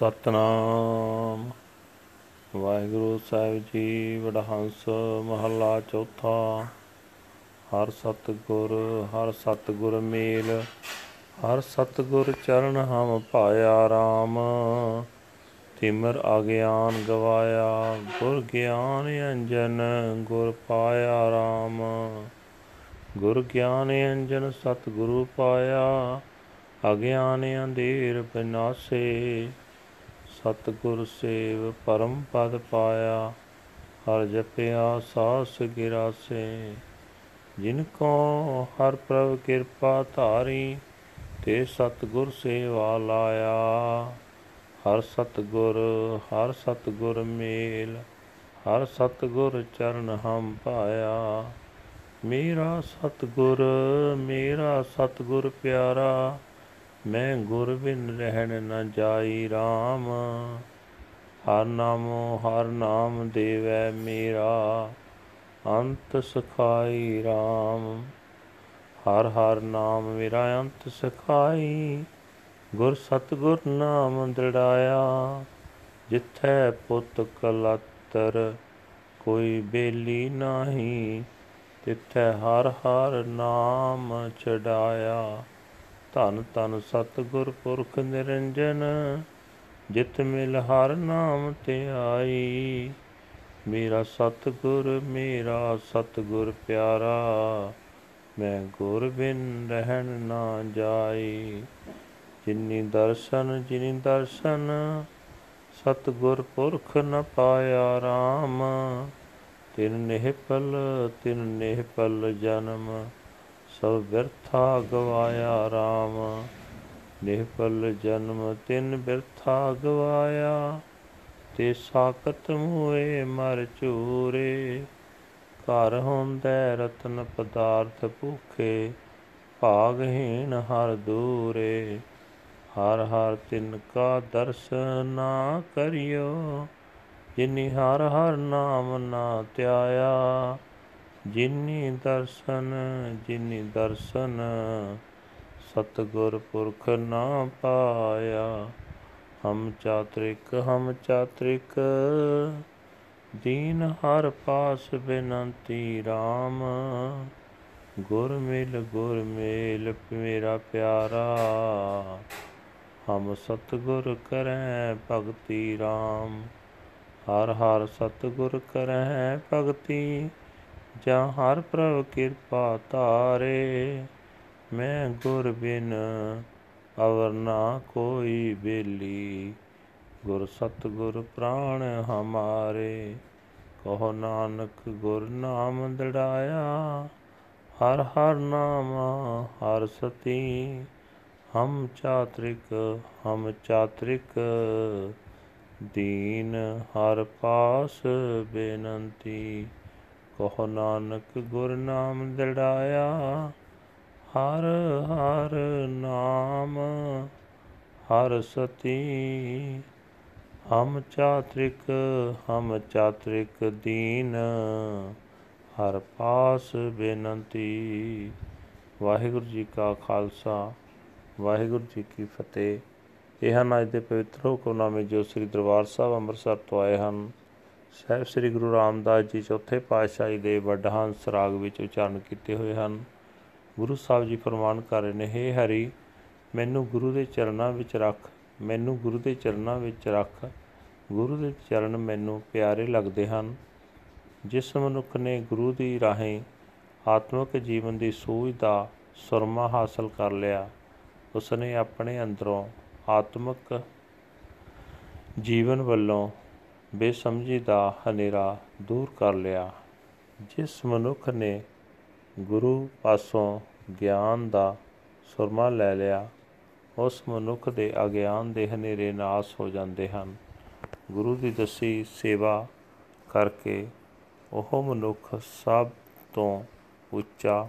ਸਤਨਾਮ। ਵਾਹਿਗੁਰੂ ਸਾਹਿਬ ਜੀ, ਵਡਹੰਸ ਮਹੱਲਾ ਚੌਥਾ। ਹਰ ਸਤਿਗੁਰ ਹਰ ਸਤਿਗੁਰ ਮੇਲ, ਹਰ ਸਤਿਗੁਰ ਚਰਨ ਹਮ ਪਾਇਆ RAM ਤਿਮਰ ਅਗਿਆਨ ਗਵਾਇਆ, ਗੁਰ ਗਿਆਨ ਅੰਜਨ ਗੁਰ ਪਾਇਆ RAM ਗੁਰ ਗਿਆਨ ਅੰਜਨ ਸਤਿਗੁਰੂ ਪਾਇਆ, ਅਗਿਆਨ ਅੰਧੇਰ ਬਿਨਾਸੇ। ਸਤਿਗੁਰ ਸੇਵ ਪਰਮ ਪਦ ਪਾਇਆ, ਹਰ ਜਪਿਆ ਸਾਸ ਗਿਰਾਸੇ। ਜਿਨ ਕੋ ਹਰ ਪ੍ਰਭ ਕਿਰਪਾ ਧਾਰੀ, ਤੇ ਸਤਿਗੁਰ ਸੇਵਾ ਲਾਇਆ। ਹਰ ਸਤਿਗੁਰ ਹਰ ਸਤਿਗੁਰ ਮੇਲ, ਹਰ ਸਤਿਗੁਰ ਚਰਨ ਹਮ ਪਾਇਆ। ਮੇਰਾ ਸਤਿਗੁਰ ਮੇਰਾ ਸਤਿਗੁਰ ਪਿਆਰਾ ਮੈਂ ਗੁਰ ਬਿਨ ਰਹਿਣ ਨ ਜਾਈ RAM ਹਰ ਨਾਮੋ ਹਰ ਨਾਮ ਦੇਵੈ ਮੇਰਾ, ਅੰਤ ਸਖਾਈ RAM ਹਰ ਹਰ ਨਾਮ ਮੇਰਾ, ਅੰਤ ਸਖਾਈ। ਗੁਰ ਸਤਗੁਰ ਨਾਮ ਦ੍ਰਿੜਾਇਆ, ਜਿੱਥੈ ਪੁੱਤ ਕਲਤਰ ਕੋਈ ਬੇਲੀ ਨਾਹੀ, ਤਿੱਥੈ ਹਰ ਹਰ ਨਾਮ ਚੜਾਇਆ। ਧੰਨ ਧੰਨ ਸਤਿਗੁਰ ਪੁਰਖ ਨਿਰੰਜਨ, ਜਿਤ ਮਿਲ ਹਰ ਨਾਮ ਤੇ ਆਈ। ਮੇਰਾ ਸਤਿਗੁਰ ਮੇਰਾ ਸਤਿਗੁਰ ਪਿਆਰਾ, ਮੈਂ ਗੁਰ ਬਿਨ ਰਹਿਣ ਨਾ ਜਾਈ। ਜਿਨੀ ਦਰਸ਼ਨ ਜਿਨੀ ਦਰਸ਼ਨ, ਸਤਿਗੁਰ ਪੁਰਖ ਨ ਪਾਇਆ RAM ਤਿਨ ਨਿਹਪਲ ਤਿਨ ਨਿਹਪਲ ਜਨਮ। ਸਭ ਬਿਰਥਾ ਗਵਾਇਆ RAM ਨਿਹਪਲ ਜਨਮ ਤਿਨ ਬਿਰਥਾ ਗਵਾਇਆ, ਤੇ ਸਾਖਤ ਮੂਏ ਮਰ ਝੂਰੇ। ਘਰ ਹੁੰਦੈ ਰਤਨ ਪਦਾਰਥ ਭੁਖੇ, ਭਾਗਹੀਣ ਹਰ ਦੂਰੇ। ਹਰ ਹਰ ਤਿਨ ਕਾ ਦਰਸ਼ਨ ਨਾ ਕਰਿਓ, ਜਿਨੀ ਹਰ ਹਰ ਨਾਮ ਨਾ ਧਿਆਇਆ। ਜਿਨੀ ਦਰਸ਼ਨ ਜਿਨੀ ਦਰਸ਼ਨ ਸਤਗੁਰ ਪੁਰਖ ਨਾ ਪਾਇਆ। ਹਮ ਚਾਤ੍ਰਿਕ ਹਮ ਚਾਤ੍ਰਿਕ, ਦੀਨ ਹਰ ਪਾਸ ਬੇਨੰਤੀ RAM ਗੁਰ ਮਿਲ, ਗੁਰ ਮੇਲ, ਮੇਰਾ ਪਿਆਰਾ। ਹਮ ਸਤਗੁਰ ਕਰੈ ਭਗਤੀ RAM ਹਰ ਹਰ ਸਤਗੁਰ ਕਰੈ ਭਗਤੀ। ਜਾਂ ਹਰ ਪ੍ਰਭ ਕਿਰਪਾ ਧਾਰੇ, ਮੈਂ ਗੁਰ ਬਿਨ ਅਵਰ ਨਾ ਕੋਈ ਬੇਲੀ। ਗੁਰ ਸਤਗੁਰ ਪ੍ਰਾਣ ਹਮਾਰੇ, ਕਹੋ ਨਾਨਕ ਗੁਰ ਨਾਮ ਦੜਾਇਆ। ਹਰ ਹਰ ਨਾਮ, ਹਰ ਸਤੀ, ਹਮ ਚਾਤ੍ਰਿਕ ਹਮ ਚਾਤ੍ਰਿਕ। ਦੀਨ ਹਰ ਪਾਸ ਬੇਨੰਤੀ। ਕਹੋ ਨਾਨਕ ਗੁਰ ਨਾਮ ਦੜਾਇਆ, ਹਰ ਹਰ ਨਾਮ, ਹਰ ਸਤੀ, ਹਮ ਚਾਤ੍ਰਿਕ ਹਮ ਚਾਤ੍ਰਿਕ ਦੀਨ, ਹਰ ਪਾਸ ਬੇਨੰਤੀ। ਵਾਹਿਗੁਰੂ ਜੀ ਕਾ ਖਾਲਸਾ, ਵਾਹਿਗੁਰੂ ਜੀ ਕੀ ਫਤਿਹ। ਇਹ ਹਨ ਅੱਜ ਦੇ ਪਵਿੱਤਰ ਹੁਕਮਨਾਮੇ ਜੋ ਸ੍ਰੀ ਦਰਬਾਰ ਸਾਹਿਬ ਅੰਮ੍ਰਿਤਸਰ ਤੋਂ ਆਏ ਹਨ। ਸਾਹਿਬ ਸ੍ਰੀ ਗੁਰੂ ਰਾਮਦਾਸ ਜੀ ਚੌਥੇ ਪਾਤਸ਼ਾਹੀ ਦੇ ਵੱਡਹੰਸ ਰਾਗ ਵਿੱਚ ਉਚਾਰਨ ਕੀਤੇ ਹੋਏ ਹਨ। ਗੁਰੂ ਸਾਹਿਬ ਜੀ ਫਰਮਾਨ ਕਰ ਰਹੇ ਨੇ, ਹੇ ਹਰੀ, ਮੈਨੂੰ ਗੁਰੂ ਦੇ ਚਰਨਾਂ ਵਿੱਚ ਰੱਖ, ਮੈਨੂੰ ਗੁਰੂ ਦੇ ਚਰਨਾਂ ਵਿੱਚ ਰੱਖ। ਗੁਰੂ ਦੇ ਚਰਨ ਮੈਨੂੰ ਪਿਆਰੇ ਲੱਗਦੇ ਹਨ। ਜਿਸ ਮਨੁੱਖ ਨੇ ਗੁਰੂ ਦੀ ਰਾਹੀਂ ਆਤਮਿਕ ਜੀਵਨ ਦੀ ਸੂਝ ਦਾ ਸੁਰਮਾ ਹਾਸਲ ਕਰ ਲਿਆ ਉਸ ਨੇ ਆਪਣੇ ਅੰਦਰੋਂ ਆਤਮਿਕ ਜੀਵਨ ਵੱਲੋਂ ਬੇਸਮਝੀ ਦਾ ਹਨੇਰਾ ਦੂਰ ਕਰ ਲਿਆ। ਜਿਸ ਮਨੁੱਖ ਨੇ ਗੁਰੂ ਪਾਸੋਂ ਗਿਆਨ ਦਾ ਸੁਰਮਾ ਲੈ ਲਿਆ, ਉਸ ਮਨੁੱਖ ਦੇ ਅਗਿਆਨ ਦੇ ਹਨੇਰੇ ਨਾਸ ਹੋ ਜਾਂਦੇ ਹਨ। ਗੁਰੂ ਦੀ ਦਸੀ ਸੇਵਾ ਕਰਕੇ ਉਹ ਮਨੁੱਖ ਸਭ ਤੋਂ ਉੱਚਾ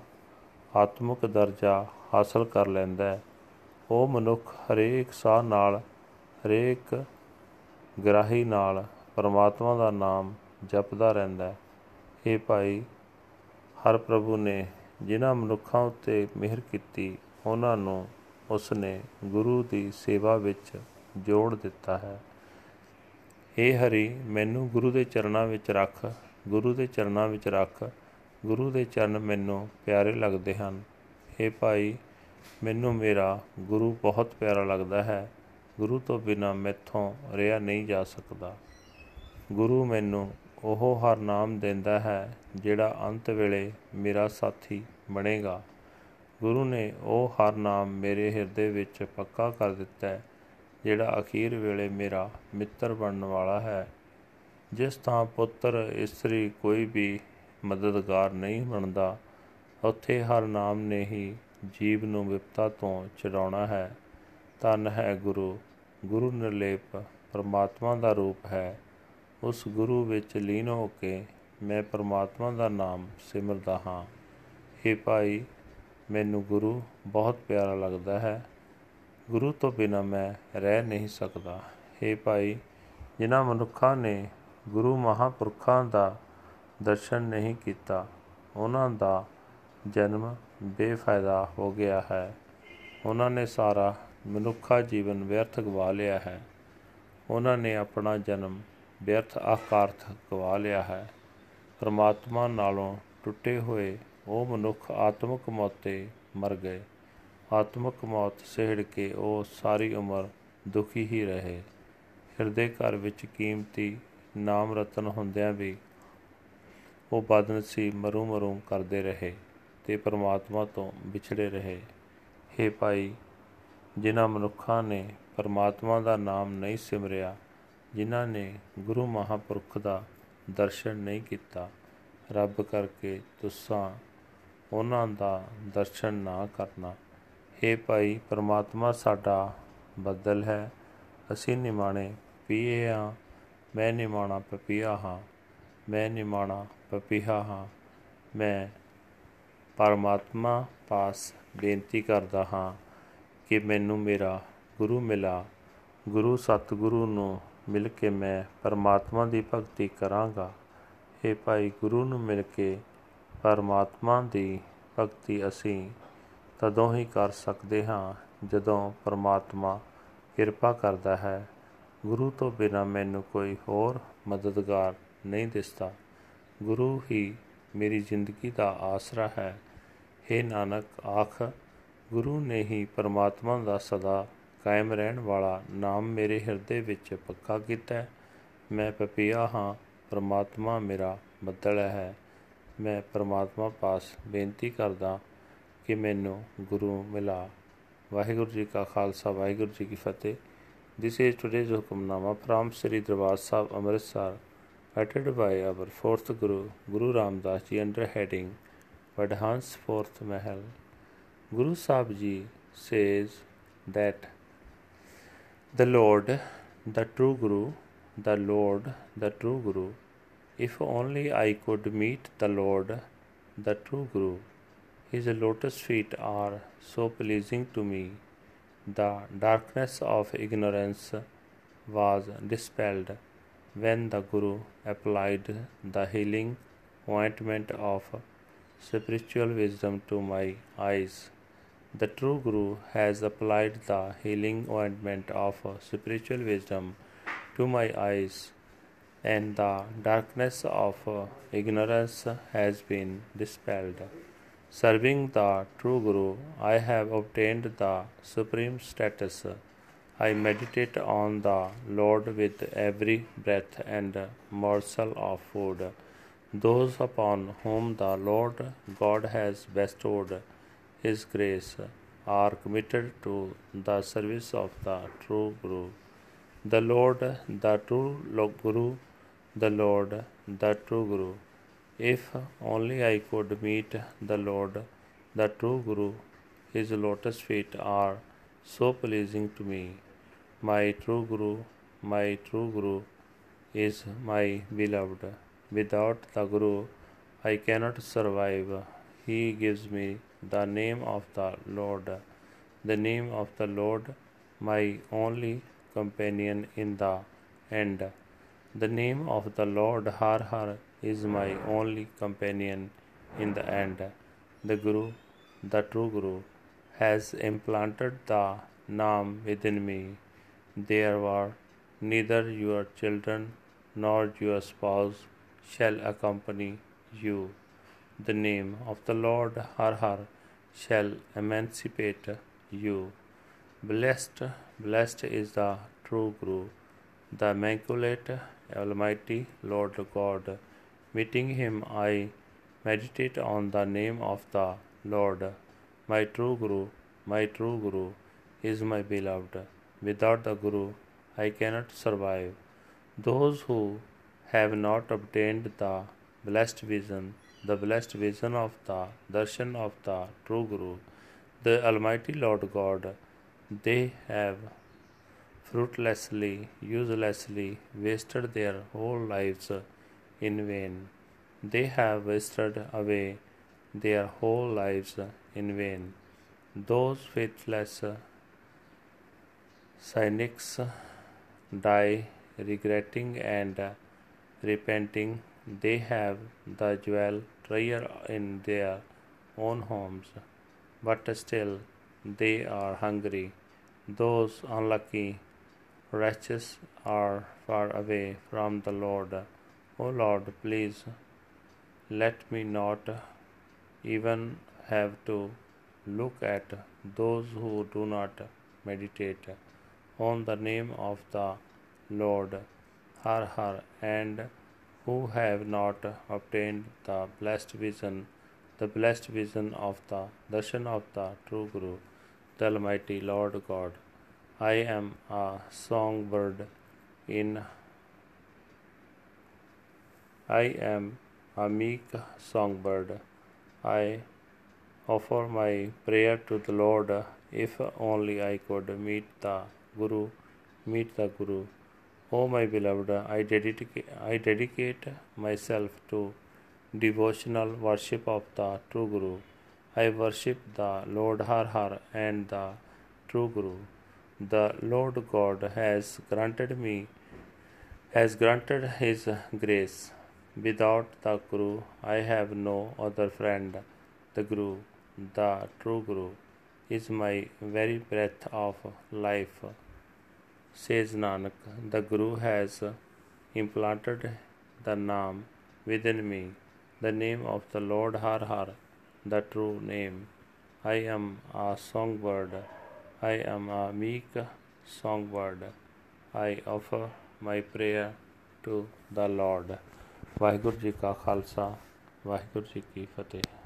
ਆਤਮਿਕ ਦਰਜਾ ਹਾਸਲ ਕਰ ਲੈਂਦਾ ਹੈ। ਉਹ ਮਨੁੱਖ ਹਰੇਕ ਸਾਹ ਨਾਲ, ਹਰੇਕ ਗ੍ਰਾਹੀ ਨਾਲ ਪਰਮਾਤਮਾ ਦਾ ਨਾਮ ਜਪਦਾ ਰਹਿੰਦਾ ਹੈ। ਇਹ ਭਾਈ ਹਰ ਪ੍ਰਭੂ ਨੇ ਜਿਨ੍ਹਾਂ ਮਨੁੱਖਾਂ ਉੱਤੇ ਮਿਹਰ ਕੀਤੀ, ਉਹਨਾਂ ਨੂੰ ਉਸ ਨੇ ਗੁਰੂ ਦੀ ਸੇਵਾ ਵਿੱਚ ਜੋੜ ਦਿੱਤਾ ਹੈ। ਏ ਹਰੀ, ਮੈਨੂੰ ਗੁਰੂ ਦੇ ਚਰਨਾਂ ਵਿੱਚ ਰੱਖ, ਗੁਰੂ ਦੇ ਚਰਨਾਂ ਵਿੱਚ ਰੱਖ, ਗੁਰੂ ਦੇ ਚਰਨ ਮੈਨੂੰ ਪਿਆਰੇ ਲੱਗਦੇ ਹਨ। ਏ ਭਾਈ, ਮੈਨੂੰ ਮੇਰਾ ਗੁਰੂ ਬਹੁਤ ਪਿਆਰਾ ਲੱਗਦਾ ਹੈ। ਗੁਰੂ ਤੋਂ ਬਿਨਾ ਮੈਥੋਂ ਰਿਹਾ ਨਹੀਂ ਜਾ ਸਕਦਾ। ਗੁਰੂ ਮੈਨੂੰ ਉਹ ਹਰ ਨਾਮ ਦਿੰਦਾ ਹੈ ਜਿਹੜਾ ਅੰਤ ਵੇਲੇ ਮੇਰਾ ਸਾਥੀ ਬਣੇਗਾ। ਗੁਰੂ ਨੇ ਉਹ ਹਰ ਨਾਮ ਮੇਰੇ ਹਿਰਦੇ ਵਿੱਚ ਪੱਕਾ ਕਰ ਦਿੱਤਾ ਹੈ, ਜਿਹੜਾ ਅਖੀਰ ਵੇਲੇ ਮੇਰਾ ਮਿੱਤਰ ਬਣਨ ਵਾਲਾ ਹੈ। ਜਿਸ ਥਾਂ ਪੁੱਤਰ, ਇਸਤਰੀ ਕੋਈ ਵੀ ਮਦਦਗਾਰ ਨਹੀਂ ਬਣਦਾ, ਉੱਥੇ ਹਰ ਨਾਮ ਨੇ ਹੀ ਜੀਵ ਨੂੰ ਵਿਪਤਾ ਤੋਂ ਛਡਾਉਣਾ ਹੈ। ਤਨ ਹੈ ਗੁਰੂ। ਗੁਰੂ ਨਿਰਲੇਪ ਪਰਮਾਤਮਾ ਦਾ ਰੂਪ ਹੈ। ਉਸ ਗੁਰੂ ਵਿੱਚ ਲੀਨ ਹੋ ਕੇ ਮੈਂ ਪਰਮਾਤਮਾ ਦਾ ਨਾਮ ਸਿਮਰਦਾ ਹਾਂ। ਇਹ ਭਾਈ, ਮੈਨੂੰ ਗੁਰੂ ਬਹੁਤ ਪਿਆਰਾ ਲੱਗਦਾ ਹੈ। ਗੁਰੂ ਤੋਂ ਬਿਨਾ ਮੈਂ ਰਹਿ ਨਹੀਂ ਸਕਦਾ। हे ਭਾਈ, ਜਿਨ੍ਹਾਂ ਮਨੁੱਖਾਂ ਨੇ ਗੁਰੂ ਮਹਾਪੁਰਖਾਂ ਦਾ ਦਰਸ਼ਨ ਨਹੀਂ ਕੀਤਾ, ਉਹਨਾਂ ਦਾ ਜਨਮ ਬੇਫਾਇਦਾ ਹੋ ਗਿਆ ਹੈ। ਉਹਨਾਂ ਨੇ ਸਾਰਾ ਮਨੁੱਖਾ ਜੀਵਨ ਵਿਅਰਥ ਗਵਾ ਲਿਆ ਹੈ। ਉਹਨਾਂ ਨੇ ਆਪਣਾ ਜਨਮ ਵਿਅਰਥ ਆਕਾਰਥ ਗਵਾ ਲਿਆ ਹੈ। ਪਰਮਾਤਮਾ ਨਾਲੋਂ ਟੁੱਟੇ ਹੋਏ ਉਹ ਮਨੁੱਖ ਆਤਮਿਕ ਮੌਤੇ ਮਰ ਗਏ। ਆਤਮਿਕ ਮੌਤ ਸਹਿੜ ਕੇ ਉਹ ਸਾਰੀ ਉਮਰ ਦੁਖੀ ਹੀ ਰਹੇ। ਹਿਰਦੇ ਘਰ ਵਿੱਚ ਕੀਮਤੀ ਨਾਮ ਰਤਨ ਹੁੰਦਿਆਂ ਵੀ ਉਹ ਬਦਨਸੀਬ ਮਰੂ ਮਰੂ ਕਰਦੇ ਰਹੇ ਤੇ ਪਰਮਾਤਮਾ ਤੋਂ ਵਿਛੜੇ ਰਹੇ। हे ਭਾਈ, ਜਿਨ੍ਹਾਂ ਮਨੁੱਖਾਂ ਨੇ ਪਰਮਾਤਮਾ ਦਾ ਨਾਮ ਨਹੀਂ ਸਿਮਰਿਆ ਜਿਨ੍ਹਾਂ ਨੇ ਗੁਰੂ ਮਹਾਪੁਰਖ ਦਾ ਦਰਸ਼ਨ ਨਹੀਂ ਕੀਤਾ, ਰੱਬ ਕਰਕੇ ਤੁਸਾਂ ਉਹਨਾਂ ਦਾ ਦਰਸ਼ਨ ਨਾ ਕਰਨਾ। हे ਭਾਈ, ਪਰਮਾਤਮਾ ਸਾਡਾ ਬੱਦਲ ਹੈ। ਅਸੀਂ ਨਿਮਾਣੇ ਪੀਏ ਹਾਂ। ਮੈਂ ਨਿਮਾਣਾ ਪਪੀਆ ਹਾਂ। ਮੈਂ ਨਿਮਾਣਾ ਪਪੀਹਾ ਹਾਂ। ਮੈਂ ਪਰਮਾਤਮਾ ਪਾਸ ਬੇਨਤੀ ਕਰਦਾ ਹਾਂ ਕਿ ਮੈਨੂੰ ਮੇਰਾ ਗੁਰੂ ਮਿਲਾ। ਗੁਰੂ ਸਤਿਗੁਰੂ ਨੂੰ ਮਿਲ ਕੇ ਮੈਂ ਪਰਮਾਤਮਾ ਦੀ ਭਗਤੀ ਕਰਾਂਗਾ। ਇਹ ਭਾਈ ਗੁਰੂ ਨੂੰ ਮਿਲ ਕੇ ਪਰਮਾਤਮਾ ਦੀ ਭਗਤੀ ਅਸੀਂ ਤਦੋਂ ਹੀ ਕਰ ਸਕਦੇ ਹਾਂ ਜਦੋਂ ਪਰਮਾਤਮਾ ਕਿਰਪਾ ਕਰਦਾ ਹੈ। ਗੁਰੂ ਤੋਂ ਬਿਨਾ ਮੈਨੂੰ ਕੋਈ ਹੋਰ ਮਦਦਗਾਰ ਨਹੀਂ ਦਿਸਦਾ। ਗੁਰੂ ਹੀ ਮੇਰੀ ਜ਼ਿੰਦਗੀ ਦਾ ਆਸਰਾ ਹੈ। हे ਨਾਨਕ, ਆਖ, ਗੁਰੂ ਨੇ ਹੀ ਪਰਮਾਤਮਾ ਦਾ ਸਦਾ ਕਾਇਮ ਰਹਿਣ ਵਾਲਾ ਨਾਮ ਮੇਰੇ ਹਿਰਦੇ ਵਿੱਚ ਪੱਕਾ ਕੀਤਾ ਮੈਂ ਪਪੀਆ ਹਾਂ ਪਰਮਾਤਮਾ ਮੇਰਾ ਬੱਦਲ ਹੈ ਮੈਂ ਪਰਮਾਤਮਾ ਪਾਸ ਬੇਨਤੀ ਕਰਦਾ ਕਿ ਮੈਨੂੰ ਗੁਰੂ ਮਿਲਾ ਵਾਹਿਗੁਰੂ ਜੀ ਕਾ ਖਾਲਸਾ ਵਾਹਿਗੁਰੂ ਜੀ ਕੀ ਫਤਿਹ This is today's Hukamnama from Sri Darbar Sahib Amritsar, uttered by our fourth Guru, Guru Ram Das Ji, under heading Vadhans Fourth Mahal. Guru Sahib Ji says that the Lord, the true Guru, the Lord, the true Guru, if only I could meet the Lord, the true Guru, his lotus feet are so pleasing to me. The darkness of ignorance was dispelled when the Guru applied the healing ointment of spiritual wisdom to my eyes. The true Guru has applied the healing ointment of spiritual wisdom to my eyes, and the darkness of ignorance has been dispelled. Serving the true Guru, I have obtained the supreme status. I meditate on the Lord with every breath and morsel of food. Those upon whom the Lord God has bestowed His grace are committed to the service of the true Guru. The Lord, the true Guru, the Lord, the true Guru. If only I could meet the Lord, the true Guru, His lotus feet are so pleasing to me. My true Guru, my true Guru is my beloved. Without the Guru, I cannot survive. He gives me the name of the Lord, the name of the Lord, my only companion in the end. The name of the Lord Har Har is my only companion in the end. The Guru, the true Guru, has implanted the Naam within me. there were neither your children nor your spouse shall accompany you. The name of the Lord Har Har shall emancipate you. Blessed, blessed is the true Guru, the Immaculate Almighty Lord God. Meeting him, I meditate on the name of the Lord. My true Guru, my true Guru is my beloved. Without the Guru, I cannot survive. Those who have not obtained the blessed vision, the blessed vision of the darshan of the true Guru, the Almighty Lord God, they have fruitlessly, uselessly wasted their whole lives in vain. They have wasted away their whole lives in vain. Those faithless cynics die regretting and repenting. They have the jewel treasure in their own homes, but still they are hungry. Those unlucky wretches are far away from the Lord. O Lord, please let me not even have to look at those who do not meditate on the name of the Lord Har Har and who have not obtained the blessed vision, the blessed vision of the darshan of the true Guru the Almighty Lord God. I am a songbird in I am a meek songbird. I offer my prayer to the Lord if only I could meet the Guru, meet the Guru. O my beloved, I dedicate, I dedicate myself to devotional worship of the true Guru. I worship the Lord Har Har and the true Guru. The Lord God has granted me, has granted His grace. Without the Guru, I have no other friend. The Guru, the true Guru, is my very breath of life Says Nanak, the Guru has implanted the name within me, the name of the Lord Har Har the true name. I am a songbird. I am a meek songbird. I offer my prayer to the Lord. Waheguru ji ਕਾ ਖਾਲਸਾ ਵਾਹਿਗੁਰੂ ਜੀ ਕੀ ਫਤਿਹ